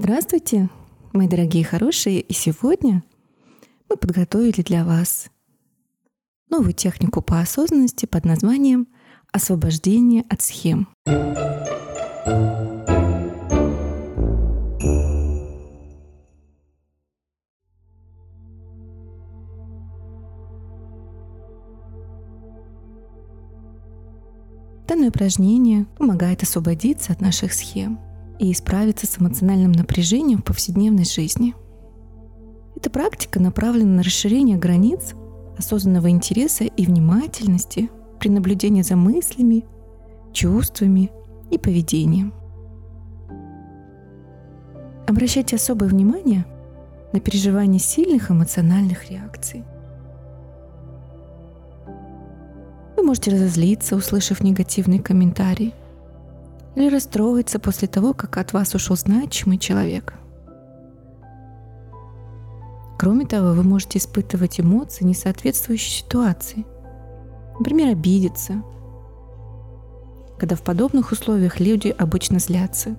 Здравствуйте, мои дорогие хорошие, и сегодня мы подготовили для вас новую технику по осознанности под названием «Освобождение от схем». Данное упражнение помогает освободиться от наших схем и справиться с эмоциональным напряжением в повседневной жизни. Эта практика направлена на расширение границ осознанного интереса и внимательности при наблюдении за мыслями, чувствами и поведением. Обращайте особое внимание на переживание сильных эмоциональных реакций – Вы можете разозлиться, услышав негативный комментарий, или расстроиться после того, как от вас ушел значимый человек. Кроме того, вы можете испытывать эмоции, не соответствующие ситуации. Например, обидеться, когда в подобных условиях люди обычно злятся,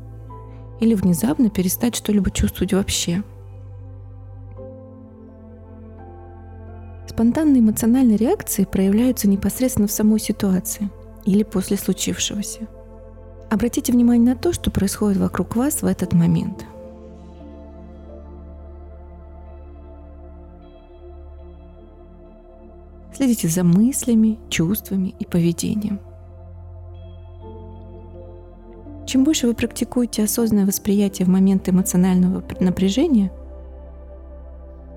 или внезапно перестать что-либо чувствовать вообще – Спонтанные эмоциональные реакции проявляются непосредственно в самой ситуации или после случившегося. Обратите внимание на то, что происходит вокруг вас в этот момент. Следите за мыслями, чувствами и поведением. Чем больше вы практикуете осознанное восприятие в момент эмоционального напряжения,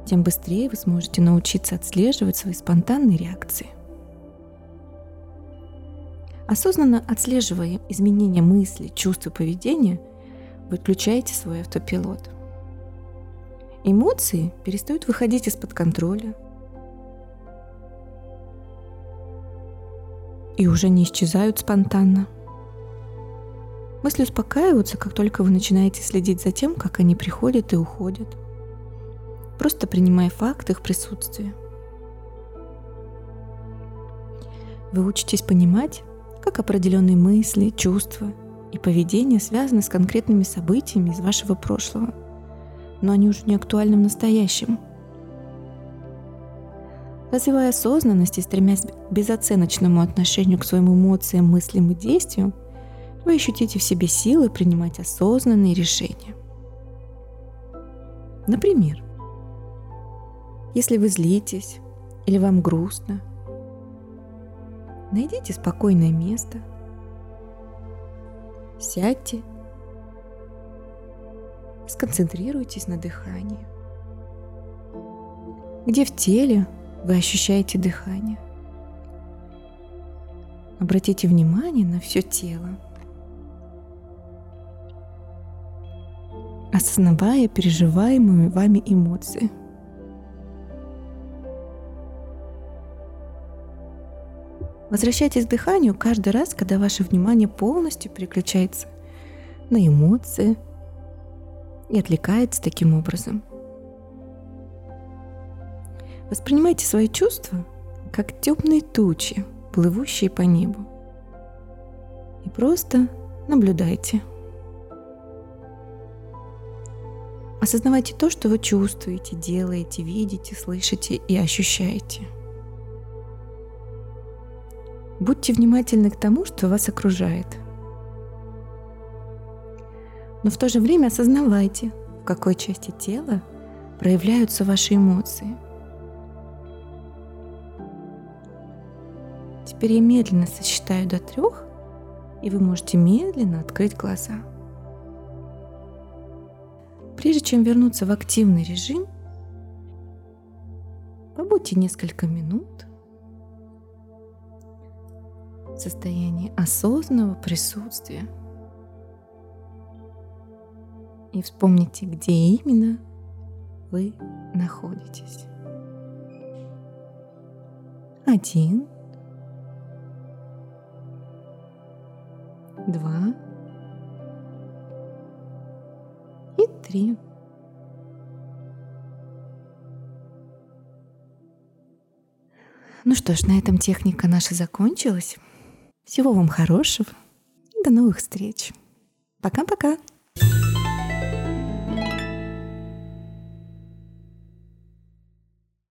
тем быстрее вы сможете научиться отслеживать свои спонтанные реакции. Осознанно отслеживая изменения мысли, чувств и поведения, вы включаете свой автопилот. Эмоции перестают выходить из-под контроля и уже не исчезают спонтанно. Мысли успокаиваются, как только вы начинаете следить за тем, как они приходят и уходят просто принимая факт их присутствия. Вы учитесь понимать, как определенные мысли, чувства и поведение связаны с конкретными событиями из вашего прошлого, но они уже не актуальны в настоящем. Развивая осознанность и стремясь к безоценочному отношению к своим эмоциям, мыслям и действиям, вы ощутите в себе силы принимать осознанные решения. Например, если вы злитесь или вам грустно, найдите спокойное место, сядьте, сконцентрируйтесь на дыхании. Где в теле вы ощущаете дыхание? Обратите внимание на все тело, осознавая переживаемые вами эмоции – Возвращайтесь к дыханию каждый раз, когда ваше внимание полностью переключается на эмоции и отвлекается таким образом. Воспринимайте свои чувства как темные тучи, плывущие по небу. И просто наблюдайте. Осознавайте то, что вы чувствуете, делаете, видите, слышите и ощущаете – Будьте внимательны к тому, что вас окружает. Но в то же время осознавайте, в какой части тела проявляются ваши эмоции. Теперь я медленно сосчитаю до трех, и вы можете медленно открыть глаза. Прежде чем вернуться в активный режим, побудьте несколько минут состоянии осознанного присутствия. И вспомните, где именно вы находитесь. Один, два и три. Ну что ж, на этом техника наша закончилась. Всего вам хорошего до новых встреч. Пока-пока.